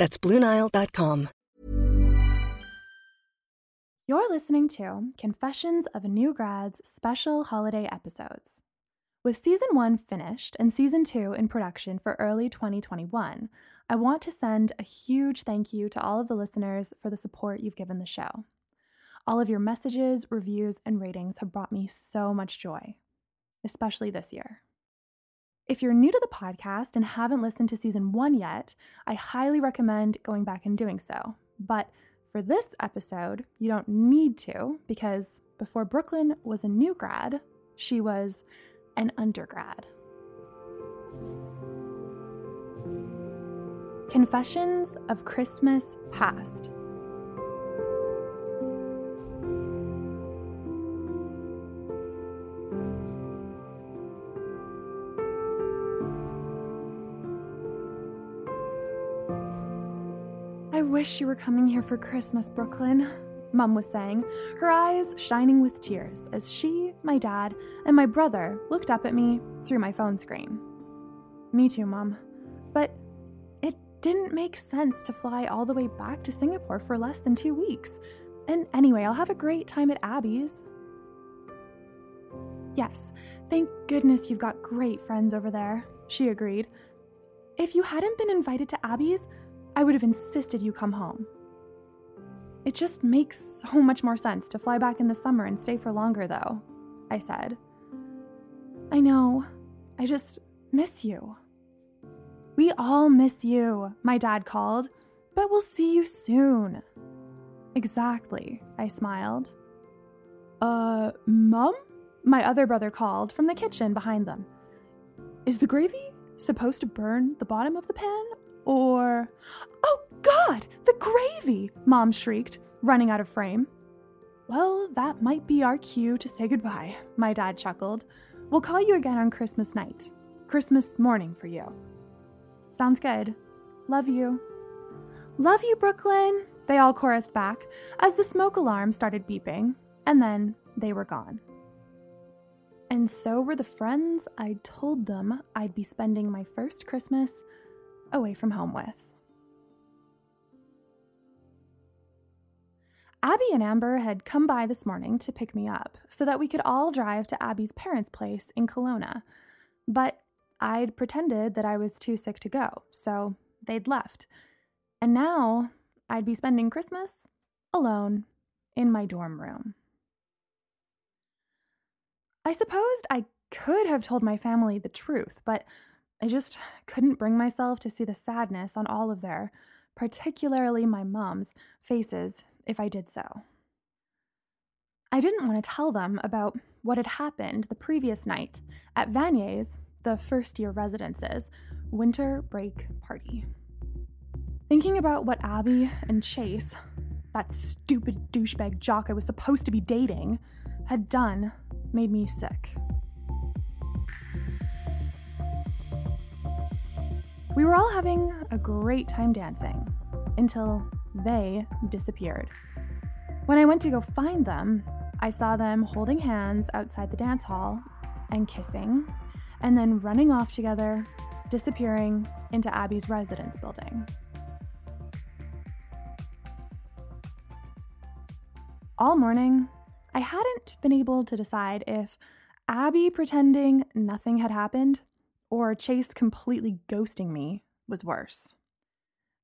That's BlueNile.com. You're listening to Confessions of a New Grad's special holiday episodes. With season one finished and season two in production for early 2021, I want to send a huge thank you to all of the listeners for the support you've given the show. All of your messages, reviews, and ratings have brought me so much joy, especially this year. If you're new to the podcast and haven't listened to season one yet, I highly recommend going back and doing so. But for this episode, you don't need to because before Brooklyn was a new grad, she was an undergrad. Confessions of Christmas Past. Wish you were coming here for Christmas, Brooklyn, Mum was saying, her eyes shining with tears as she, my dad, and my brother looked up at me through my phone screen. Me too, Mum. But it didn't make sense to fly all the way back to Singapore for less than two weeks. And anyway, I'll have a great time at Abby's. Yes, thank goodness you've got great friends over there, she agreed. If you hadn't been invited to Abby's, I would have insisted you come home. It just makes so much more sense to fly back in the summer and stay for longer, though, I said. I know. I just miss you. We all miss you, my dad called, but we'll see you soon. Exactly, I smiled. Uh, Mum? My other brother called from the kitchen behind them. Is the gravy supposed to burn the bottom of the pan or. Oh, God, the gravy! Mom shrieked, running out of frame. Well, that might be our cue to say goodbye, my dad chuckled. We'll call you again on Christmas night. Christmas morning for you. Sounds good. Love you. Love you, Brooklyn, they all chorused back as the smoke alarm started beeping, and then they were gone. And so were the friends I'd told them I'd be spending my first Christmas away from home with. Abby and Amber had come by this morning to pick me up so that we could all drive to Abby's parents' place in Kelowna. But I'd pretended that I was too sick to go, so they'd left. And now I'd be spending Christmas alone in my dorm room. I supposed I could have told my family the truth, but I just couldn't bring myself to see the sadness on all of their, particularly my mom's, faces if I did so. I didn't want to tell them about what had happened the previous night at Vanier's, the first year residence's, winter break party. Thinking about what Abby and Chase, that stupid douchebag jock I was supposed to be dating, had done made me sick. We were all having a great time dancing until they disappeared. When I went to go find them, I saw them holding hands outside the dance hall and kissing, and then running off together, disappearing into Abby's residence building. All morning, I hadn't been able to decide if Abby pretending nothing had happened or Chase completely ghosting me was worse.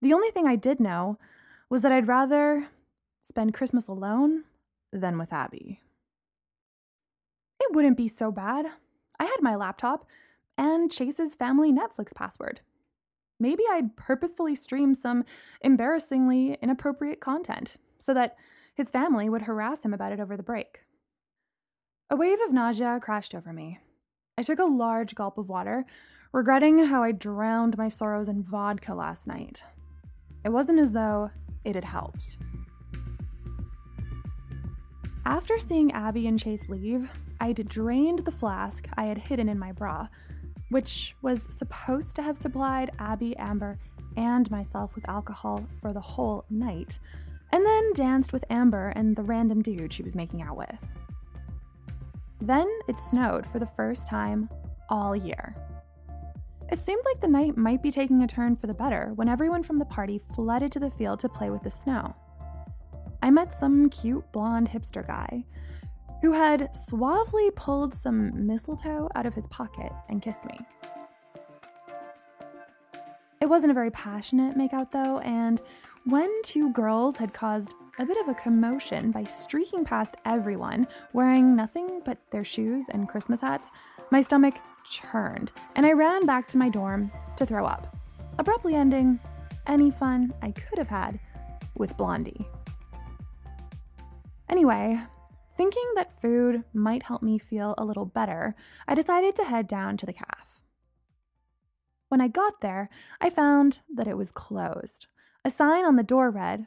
The only thing I did know was that I'd rather spend Christmas alone than with Abby. It wouldn't be so bad. I had my laptop and Chase's family Netflix password. Maybe I'd purposefully stream some embarrassingly inappropriate content so that his family would harass him about it over the break. A wave of nausea crashed over me. I took a large gulp of water, regretting how I drowned my sorrows in vodka last night. It wasn't as though it had helped. After seeing Abby and Chase leave, I'd drained the flask I had hidden in my bra, which was supposed to have supplied Abby, Amber, and myself with alcohol for the whole night, and then danced with Amber and the random dude she was making out with. Then it snowed for the first time all year. It seemed like the night might be taking a turn for the better when everyone from the party flooded to the field to play with the snow. I met some cute blonde hipster guy who had suavely pulled some mistletoe out of his pocket and kissed me. It wasn't a very passionate makeout though, and when two girls had caused a bit of a commotion by streaking past everyone wearing nothing but their shoes and Christmas hats, my stomach churned, and I ran back to my dorm to throw up, abruptly ending any fun I could have had with Blondie. Anyway, thinking that food might help me feel a little better, I decided to head down to the caf. When I got there, I found that it was closed. A sign on the door read,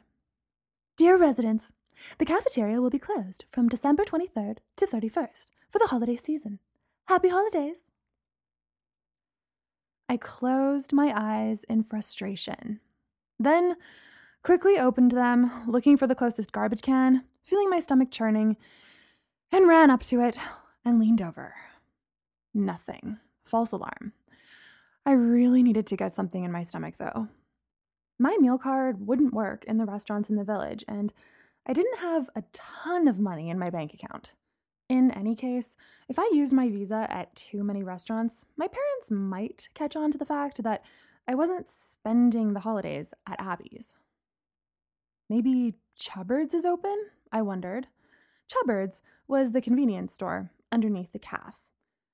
Dear residents, the cafeteria will be closed from December 23rd to 31st for the holiday season. Happy holidays! I closed my eyes in frustration. Then quickly opened them, looking for the closest garbage can, feeling my stomach churning, and ran up to it and leaned over. Nothing. False alarm. I really needed to get something in my stomach, though. My meal card wouldn't work in the restaurants in the village, and I didn't have a ton of money in my bank account. In any case, if I used my visa at too many restaurants, my parents might catch on to the fact that I wasn't spending the holidays at Abby's. Maybe Chubbard's is open? I wondered. Chubbard's was the convenience store underneath the caf.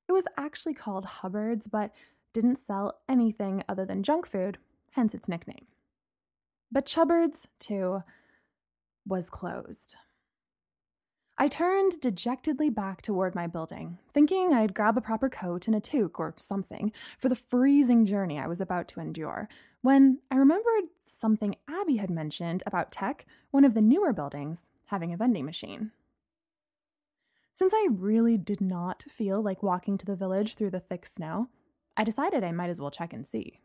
It was actually called Hubbard's, but didn't sell anything other than junk food, hence its nickname. But Chubbard's, too, was closed. I turned dejectedly back toward my building, thinking I'd grab a proper coat and a toque or something for the freezing journey I was about to endure, when I remembered something Abby had mentioned about Tech, one of the newer buildings, having a vending machine. Since I really did not feel like walking to the village through the thick snow, I decided I might as well check and see.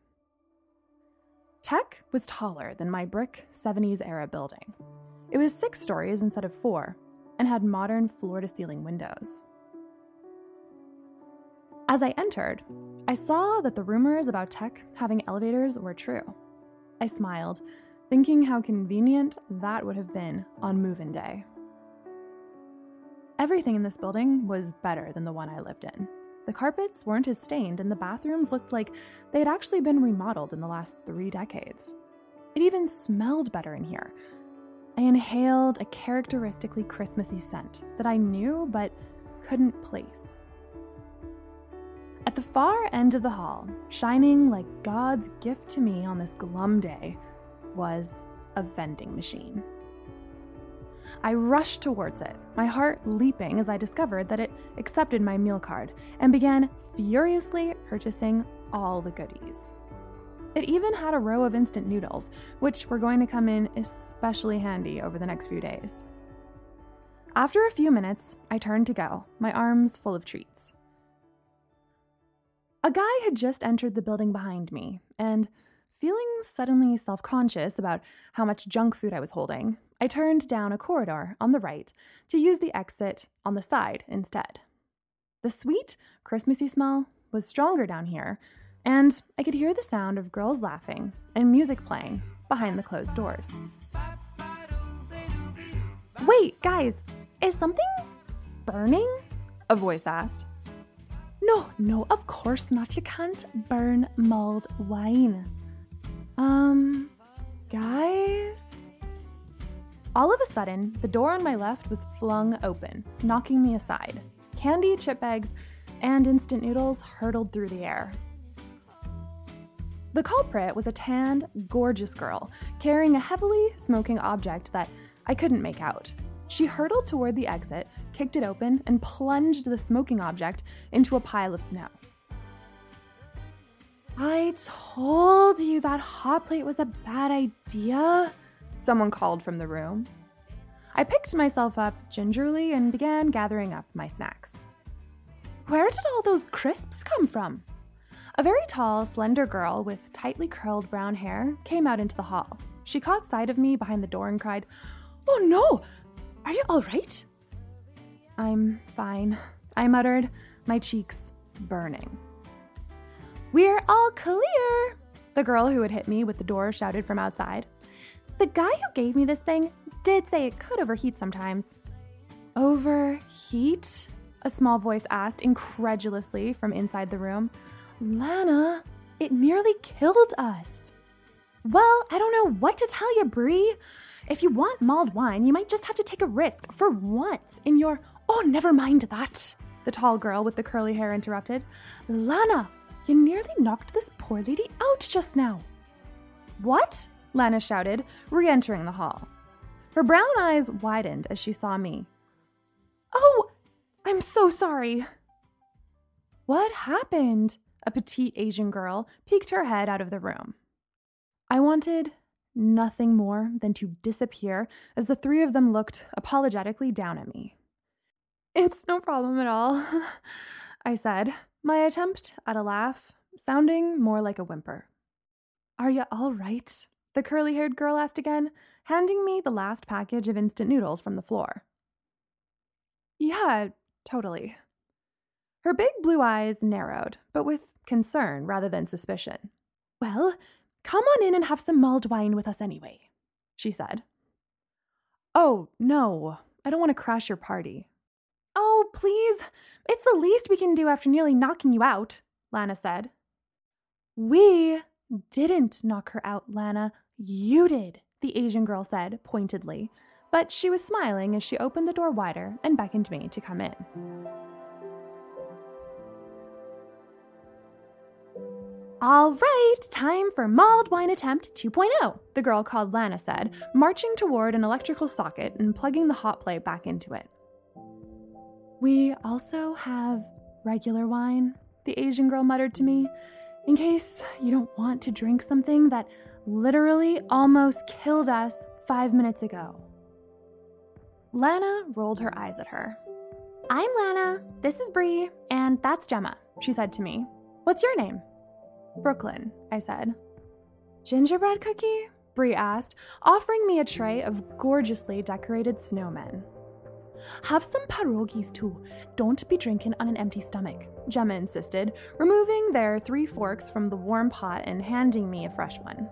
Tech was taller than my brick 70s era building. It was six stories instead of four, and had modern floor to ceiling windows. As I entered, I saw that the rumors about tech having elevators were true. I smiled, thinking how convenient that would have been on move in day. Everything in this building was better than the one I lived in. The carpets weren't as stained, and the bathrooms looked like they had actually been remodeled in the last three decades. It even smelled better in here, I inhaled a characteristically Christmassy scent that I knew but couldn't place. At the far end of the hall, shining like God's gift to me on this glum day, was a vending machine. I rushed towards it, my heart leaping as I discovered that it accepted my meal card and began furiously purchasing all the goodies. It even had a row of instant noodles, which were going to come in especially handy over the next few days. After a few minutes, I turned to go, my arms full of treats. A guy had just entered the building behind me, and feeling suddenly self conscious about how much junk food I was holding, I turned down a corridor on the right to use the exit on the side instead. The sweet, Christmassy smell was stronger down here, and I could hear the sound of girls laughing and music playing behind the closed doors. Wait, guys, is something burning? A voice asked. No, no, of course not. You can't burn mulled wine. Um, guys? All of a sudden, the door on my left was flung open, knocking me aside. Candy, chip bags, and instant noodles hurtled through the air, the culprit was a tanned, gorgeous girl carrying a heavily smoking object that I couldn't make out. She hurtled toward the exit, kicked it open, and plunged the smoking object into a pile of snow. I told you that hot plate was a bad idea, someone called from the room. I picked myself up gingerly and began gathering up my snacks. Where did all those crisps come from? A very tall, slender girl with tightly curled brown hair came out into the hall. She caught sight of me behind the door and cried, Oh no! Are you all right? I'm fine, I muttered, my cheeks burning. We're all clear, the girl who had hit me with the door shouted from outside. The guy who gave me this thing did say it could overheat sometimes. Overheat? A small voice asked incredulously from inside the room. Lana, it nearly killed us. Well, I don't know what to tell you, Bree. If you want mulled wine, you might just have to take a risk for once in your. Oh, never mind that, the tall girl with the curly hair interrupted. Lana, you nearly knocked this poor lady out just now. What? Lana shouted, re entering the hall. Her brown eyes widened as she saw me. Oh, I'm so sorry. What happened? A petite Asian girl peeked her head out of the room. I wanted nothing more than to disappear as the three of them looked apologetically down at me. It's no problem at all, I said, my attempt at a laugh sounding more like a whimper. Are you all right? The curly haired girl asked again, handing me the last package of instant noodles from the floor. Yeah, totally. Her big blue eyes narrowed, but with concern rather than suspicion. Well, come on in and have some mulled wine with us anyway, she said. Oh, no, I don't want to crash your party. Oh, please, it's the least we can do after nearly knocking you out, Lana said. We didn't knock her out, Lana. You did, the Asian girl said pointedly, but she was smiling as she opened the door wider and beckoned me to come in. All right, time for mulled wine attempt 2.0, the girl called Lana said, marching toward an electrical socket and plugging the hot plate back into it. We also have regular wine, the Asian girl muttered to me, in case you don't want to drink something that literally almost killed us five minutes ago. Lana rolled her eyes at her. I'm Lana, this is Bree, and that's Gemma, she said to me. What's your name? Brooklyn, I said. Gingerbread cookie? Bree asked, offering me a tray of gorgeously decorated snowmen. Have some pierogies too. Don't be drinking on an empty stomach, Gemma insisted, removing their three forks from the warm pot and handing me a fresh one.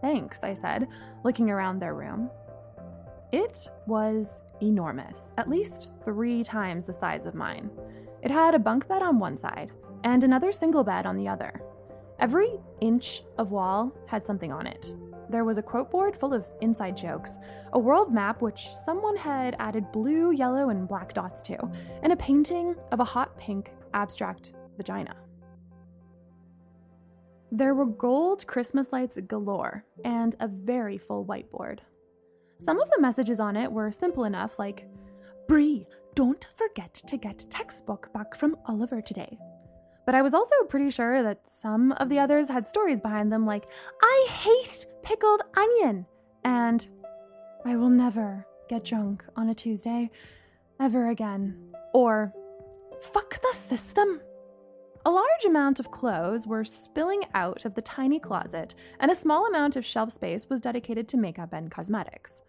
Thanks, I said, looking around their room. It was enormous, at least three times the size of mine. It had a bunk bed on one side and another single bed on the other. Every inch of wall had something on it. There was a quote board full of inside jokes, a world map which someone had added blue, yellow, and black dots to, and a painting of a hot pink abstract vagina. There were gold Christmas lights galore and a very full whiteboard. Some of the messages on it were simple enough, like, Bree, don't forget to get textbook back from Oliver today. But I was also pretty sure that some of the others had stories behind them, like, I hate pickled onion, and I will never get drunk on a Tuesday ever again, or fuck the system. A large amount of clothes were spilling out of the tiny closet, and a small amount of shelf space was dedicated to makeup and cosmetics.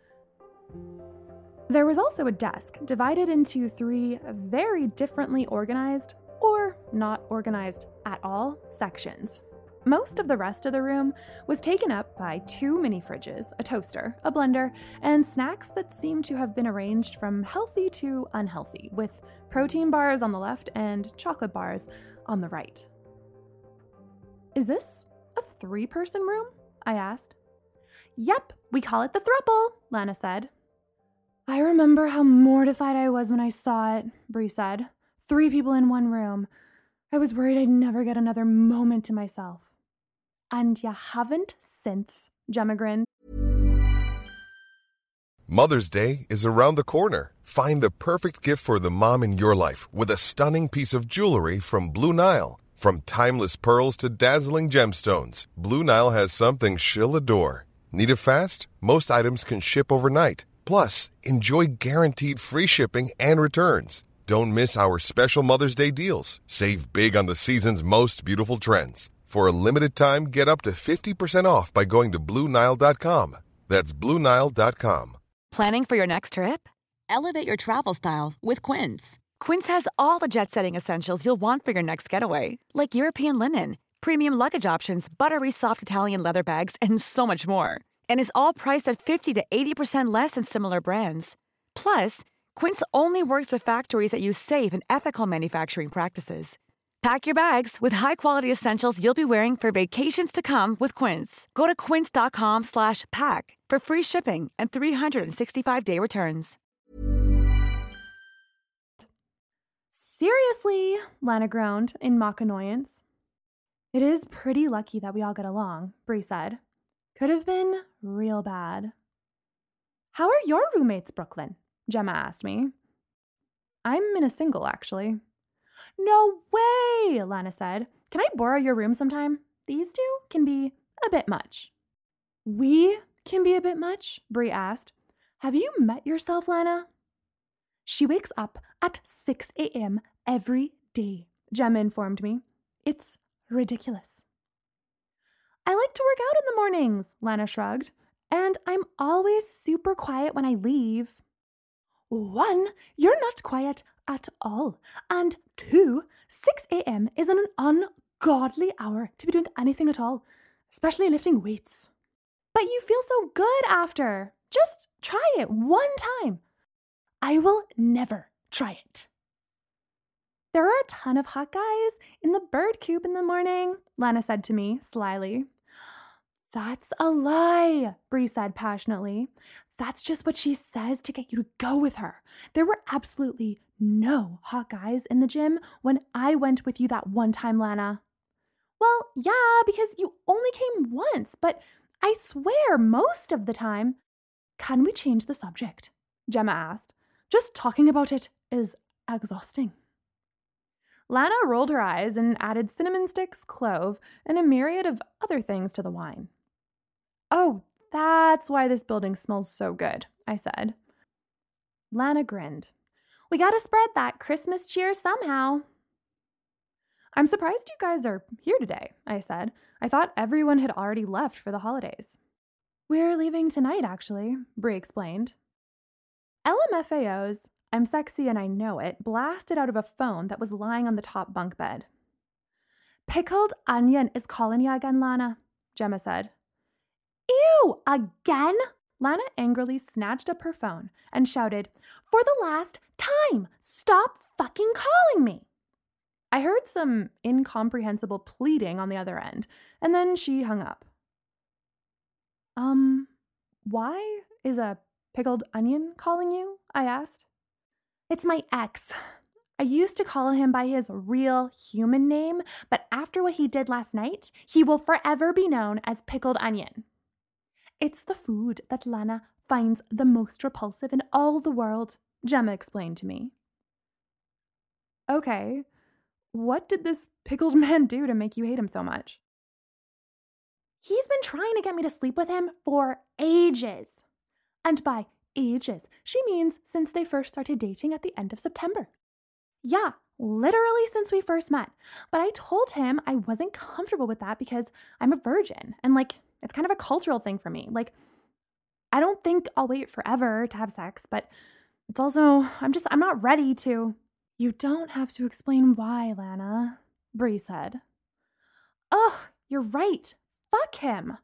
There was also a desk divided into three very differently organized, or not organized at all, sections. Most of the rest of the room was taken up by two mini fridges, a toaster, a blender, and snacks that seemed to have been arranged from healthy to unhealthy, with protein bars on the left and chocolate bars on the right. Is this a three person room? I asked. Yep, we call it the thruple, Lana said. I remember how mortified I was when I saw it, Bree said. Three people in one room. I was worried I'd never get another moment to myself. And you haven't since, Gemma grinned. Mother's Day is around the corner. Find the perfect gift for the mom in your life with a stunning piece of jewelry from Blue Nile. From timeless pearls to dazzling gemstones, Blue Nile has something she'll adore. Need it fast? Most items can ship overnight. Plus, enjoy guaranteed free shipping and returns. Don't miss our special Mother's Day deals. Save big on the season's most beautiful trends. For a limited time, get up to 50% off by going to Bluenile.com. That's Bluenile.com. Planning for your next trip? Elevate your travel style with Quince. Quince has all the jet setting essentials you'll want for your next getaway, like European linen, premium luggage options, buttery soft Italian leather bags, and so much more. And is all priced at 50 to 80% less than similar brands. Plus, Quince only works with factories that use safe and ethical manufacturing practices. Pack your bags with high-quality essentials you'll be wearing for vacations to come with Quince. Go to quince.com/pack for free shipping and 365-day returns. Seriously, Lana groaned in mock annoyance. It is pretty lucky that we all get along, Bree said. Could have been real bad. How are your roommates, Brooklyn? Gemma asked me. I'm in a single, actually. No way, Lana said. Can I borrow your room sometime? These two can be a bit much. We can be a bit much? Bree asked. Have you met yourself, Lana? She wakes up at 6 a.m. every day, Gemma informed me. It's ridiculous. I like to work out in the mornings, Lana shrugged, and I'm always super quiet when I leave. One, you're not quiet at all. And two, 6 a.m. is an ungodly hour to be doing anything at all, especially lifting weights. But you feel so good after. Just try it one time. I will never try it. There are a ton of hot guys in the Birdcoop in the morning, Lana said to me slyly. That's a lie, Bree said passionately. That's just what she says to get you to go with her. There were absolutely no hot guys in the gym when I went with you that one time, Lana. Well, yeah, because you only came once, but I swear most of the time. Can we change the subject? Gemma asked. Just talking about it is exhausting. Lana rolled her eyes and added cinnamon sticks, clove, and a myriad of other things to the wine. Oh, that's why this building smells so good, I said. Lana grinned. We gotta spread that Christmas cheer somehow. I'm surprised you guys are here today, I said. I thought everyone had already left for the holidays. We're leaving tonight, actually, Bree explained. LMFAO's I'm Sexy and I Know It blasted out of a phone that was lying on the top bunk bed. Pickled onion is calling you again, Lana, Gemma said. Ew, again? Lana angrily snatched up her phone and shouted, For the last time, stop fucking calling me. I heard some incomprehensible pleading on the other end, and then she hung up. Um, why is a pickled onion calling you? I asked. It's my ex. I used to call him by his real human name, but after what he did last night, he will forever be known as Pickled Onion. It's the food that Lana finds the most repulsive in all the world, Gemma explained to me. Okay, what did this pickled man do to make you hate him so much? He's been trying to get me to sleep with him for ages. And by ages, she means since they first started dating at the end of September. Yeah, literally since we first met. But I told him I wasn't comfortable with that because I'm a virgin and like it's kind of a cultural thing for me. Like, I don't think I'll wait forever to have sex, but it's also, I'm just, I'm not ready to. You don't have to explain why, Lana, Bree said. Ugh, you're right. Fuck him.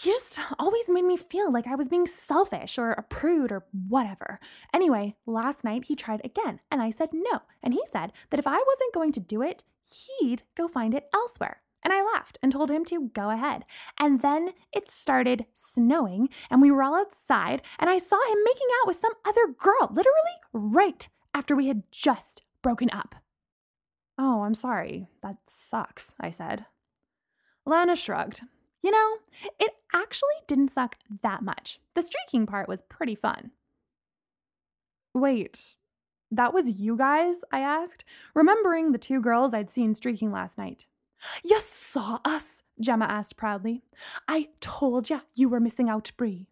He just always made me feel like I was being selfish or a prude or whatever. Anyway, last night he tried again, and I said no. And he said that if I wasn't going to do it, he'd go find it elsewhere. And I laughed and told him to go ahead. And then it started snowing, and we were all outside, and I saw him making out with some other girl, literally right after we had just broken up. Oh, I'm sorry. That sucks, I said. Lana shrugged. You know, it actually didn't suck that much. The streaking part was pretty fun. Wait, that was you guys? I asked, remembering the two girls I'd seen streaking last night. You saw us? Gemma asked proudly. I told ya you were missing out, Bree.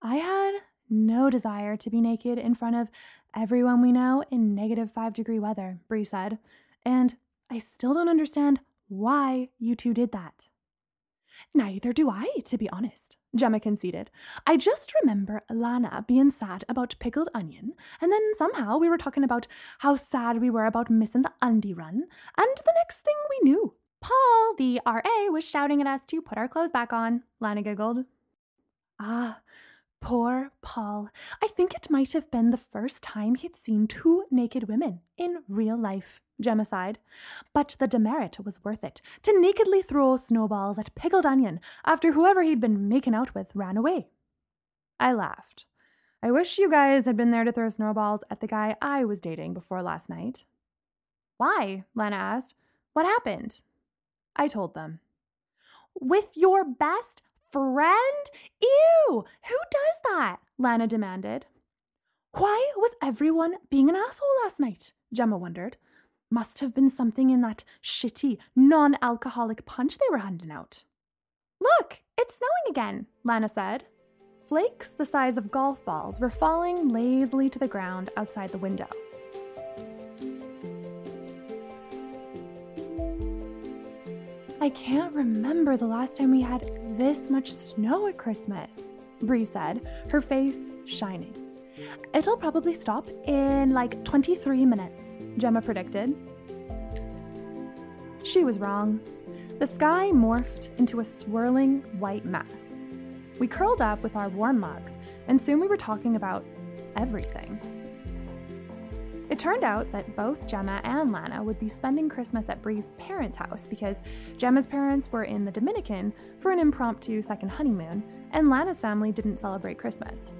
I had no desire to be naked in front of everyone we know in negative five degree weather, Bree said, and I still don't understand why you two did that. Neither do I, to be honest, Gemma conceded. I just remember Lana being sad about pickled onion, and then somehow we were talking about how sad we were about missing the undie run, and the next thing we knew, Paul, the RA, was shouting at us to put our clothes back on, Lana giggled. Ah, Poor Paul. I think it might have been the first time he'd seen two naked women in real life, Gemma sighed. But the demerit was worth it to nakedly throw snowballs at Pickled Onion after whoever he'd been making out with ran away. I laughed. I wish you guys had been there to throw snowballs at the guy I was dating before last night. Why? Lana asked. What happened? I told them. With your best friend? Ew! Who does that? Lana demanded. Why was everyone being an asshole last night? Gemma wondered. Must have been something in that shitty, non alcoholic punch they were handing out. Look, it's snowing again, Lana said. Flakes the size of golf balls were falling lazily to the ground outside the window. I can't remember the last time we had this much snow at Christmas, Bree said, her face shining. It'll probably stop in like 23 minutes, Gemma predicted. She was wrong. The sky morphed into a swirling white mass. We curled up with our warm mugs, and soon we were talking about everything. It turned out that both Gemma and Lana would be spending Christmas at Bree's parents' house because Gemma's parents were in the Dominican for an impromptu second honeymoon, and Lana's family didn't celebrate Christmas.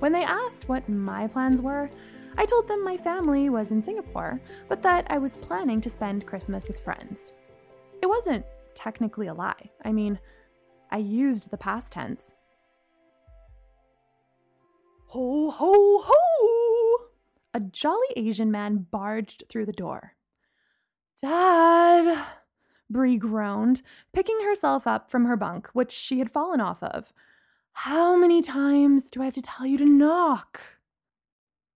When they asked what my plans were, I told them my family was in Singapore, but that I was planning to spend Christmas with friends. It wasn't technically a lie. I mean, I used the past tense. Ho, ho, ho! A jolly Asian man barged through the door. Dad, Bree groaned, picking herself up from her bunk, which she had fallen off of. How many times do I have to tell you to knock?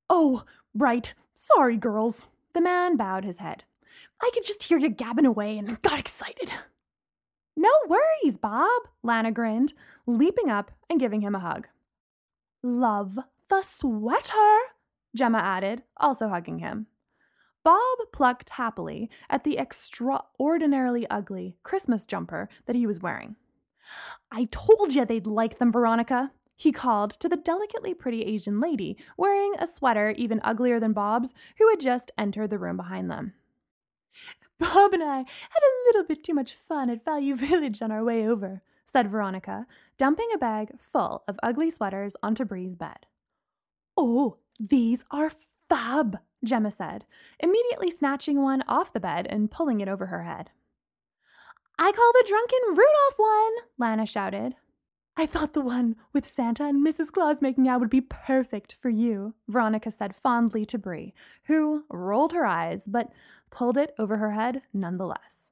Oh, right. Sorry, girls. The man bowed his head. I could just hear you gabbing away and got excited. No worries, Bob, Lana grinned, leaping up and giving him a hug. Love the sweater, Gemma added, also hugging him. Bob plucked happily at the extraordinarily ugly Christmas jumper that he was wearing. I told you they'd like them, Veronica, he called to the delicately pretty Asian lady wearing a sweater even uglier than Bob's, who had just entered the room behind them. Bob and I had a little bit too much fun at Value Village on our way over, said Veronica, dumping a bag full of ugly sweaters onto Bree's bed. Oh, these are fab, Gemma said, immediately snatching one off the bed and pulling it over her head. I call the drunken Rudolph one, Lana shouted. I thought the one with Santa and Mrs. Claus making out would be perfect for you, Veronica said fondly to Bree, who rolled her eyes but pulled it over her head nonetheless.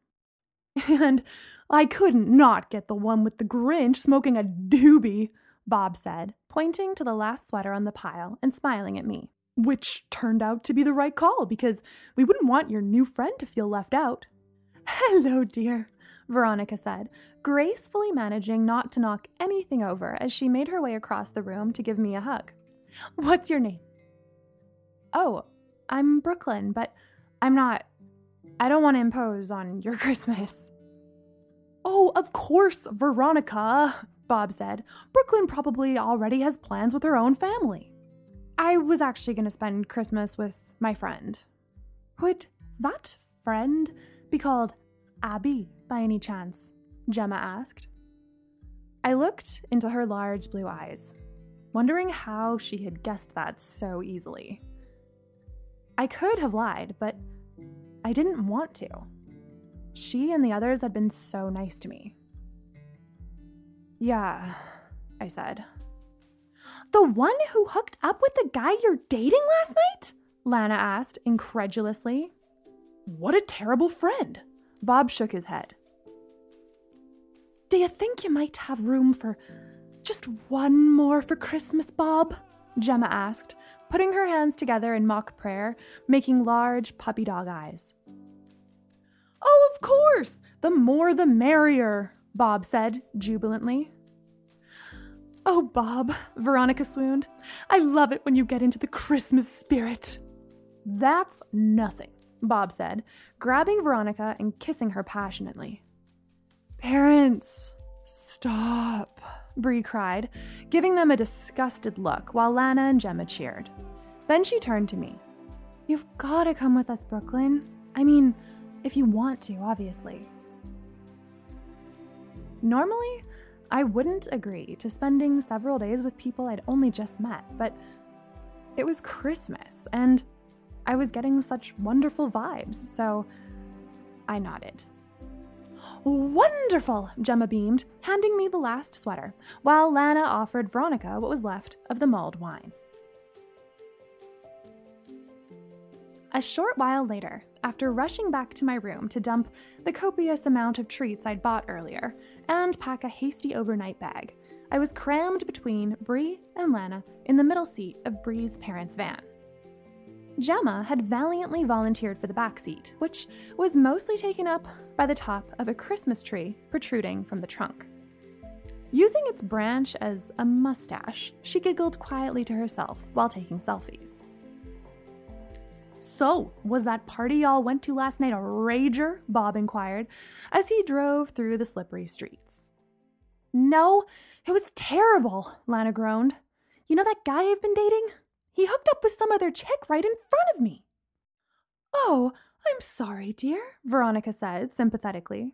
And I couldn't not get the one with the Grinch smoking a doobie, Bob said, pointing to the last sweater on the pile and smiling at me. Which turned out to be the right call because we wouldn't want your new friend to feel left out. Hello, dear, Veronica said, gracefully managing not to knock anything over as she made her way across the room to give me a hug. What's your name? Oh, I'm Brooklyn, but I'm not. I don't want to impose on your Christmas. Oh, of course, Veronica, Bob said. Brooklyn probably already has plans with her own family. I was actually going to spend Christmas with my friend. Would that friend be called Abby by any chance? Gemma asked. I looked into her large blue eyes, wondering how she had guessed that so easily. I could have lied, but I didn't want to. She and the others had been so nice to me. Yeah, I said. The one who hooked up with the guy you're dating last night? Lana asked incredulously. What a terrible friend, Bob shook his head. Do you think you might have room for just one more for Christmas, Bob? Gemma asked, putting her hands together in mock prayer, making large puppy dog eyes. Oh, of course! The more the merrier, Bob said jubilantly. Oh, Bob, Veronica swooned. I love it when you get into the Christmas spirit. That's nothing, Bob said, grabbing Veronica and kissing her passionately. Parents, stop, Bree cried, giving them a disgusted look while Lana and Gemma cheered. Then she turned to me. You've got to come with us, Brooklyn. I mean, if you want to, obviously. Normally, I wouldn't agree to spending several days with people I'd only just met, but it was Christmas and I was getting such wonderful vibes, so I nodded. Wonderful, Gemma beamed, handing me the last sweater, while Lana offered Veronica what was left of the mulled wine. A short while later, after rushing back to my room to dump the copious amount of treats I'd bought earlier and pack a hasty overnight bag, I was crammed between Bree and Lana in the middle seat of Bree's parents' van. Gemma had valiantly volunteered for the back seat, which was mostly taken up by the top of a Christmas tree protruding from the trunk. Using its branch as a mustache, she giggled quietly to herself while taking selfies. So, was that party y'all went to last night a rager? Bob inquired as he drove through the slippery streets. No, it was terrible, Lana groaned. You know that guy I've been dating? He hooked up with some other chick right in front of me. Oh, I'm sorry, dear, Veronica said sympathetically.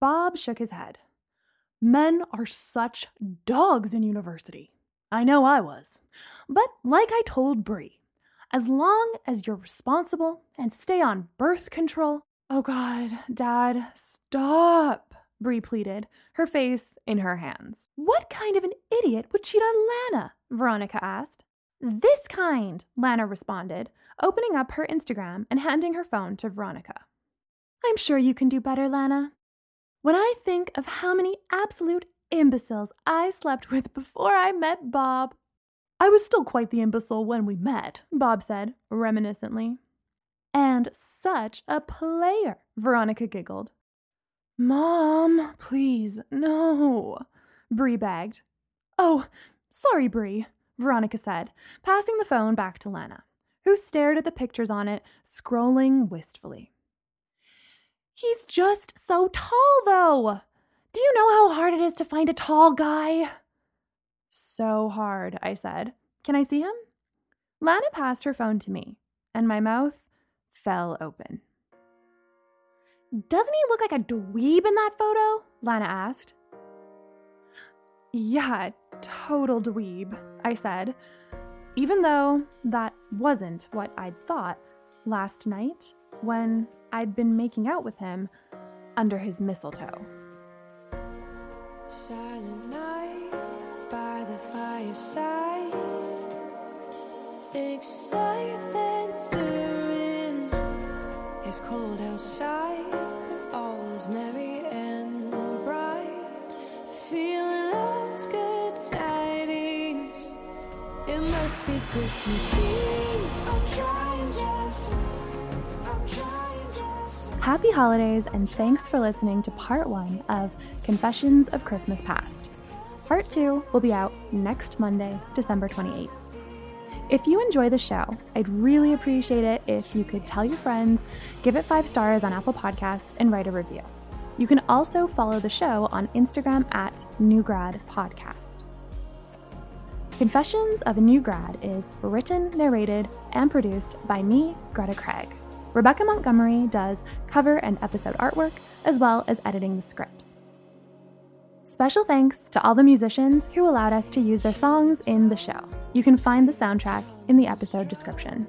Bob shook his head. Men are such dogs in university. I know I was. But like I told Bree, as long as you're responsible and stay on birth control. Oh God, Dad, stop, Bree pleaded, her face in her hands. What kind of an idiot would cheat on Lana? Veronica asked. This kind, Lana responded, opening up her Instagram and handing her phone to Veronica. I'm sure you can do better, Lana. When I think of how many absolute imbeciles I slept with before I met Bob, I was still quite the imbecile when we met, Bob said, reminiscently. And such a player, Veronica giggled. Mom, please, no, Bree begged. Oh, sorry, Bree, Veronica said, passing the phone back to Lana, who stared at the pictures on it, scrolling wistfully. He's just so tall, though. Do you know how hard it is to find a tall guy? So hard, I said. Can I see him? Lana passed her phone to me, and my mouth fell open. Doesn't he look like a dweeb in that photo? Lana asked. Yeah, total dweeb, I said, even though that wasn't what I'd thought last night when I'd been making out with him under his mistletoe. Silent fireside. Excitement stirring. It's cold outside, but all is merry and bright. Feeling good tidings. It must be Christmas Eve. I'm trying just. Happy holidays, and thanks for listening to part one of Confessions of Christmas Past. Part 2 will be out next Monday, December 28th. If you enjoy the show, I'd really appreciate it if you could tell your friends, give it five stars on Apple Podcasts, and write a review. You can also follow the show on Instagram at New Grad Podcast. Confessions of a New Grad is written, narrated, and produced by me, Greta Craig. Rebecca Montgomery does cover and episode artwork, as well as editing the scripts. Special thanks to all the musicians who allowed us to use their songs in the show. You can find the soundtrack in the episode description.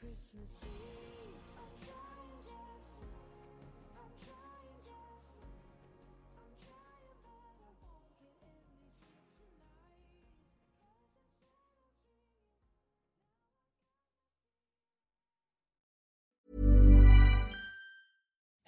Christmas Eve.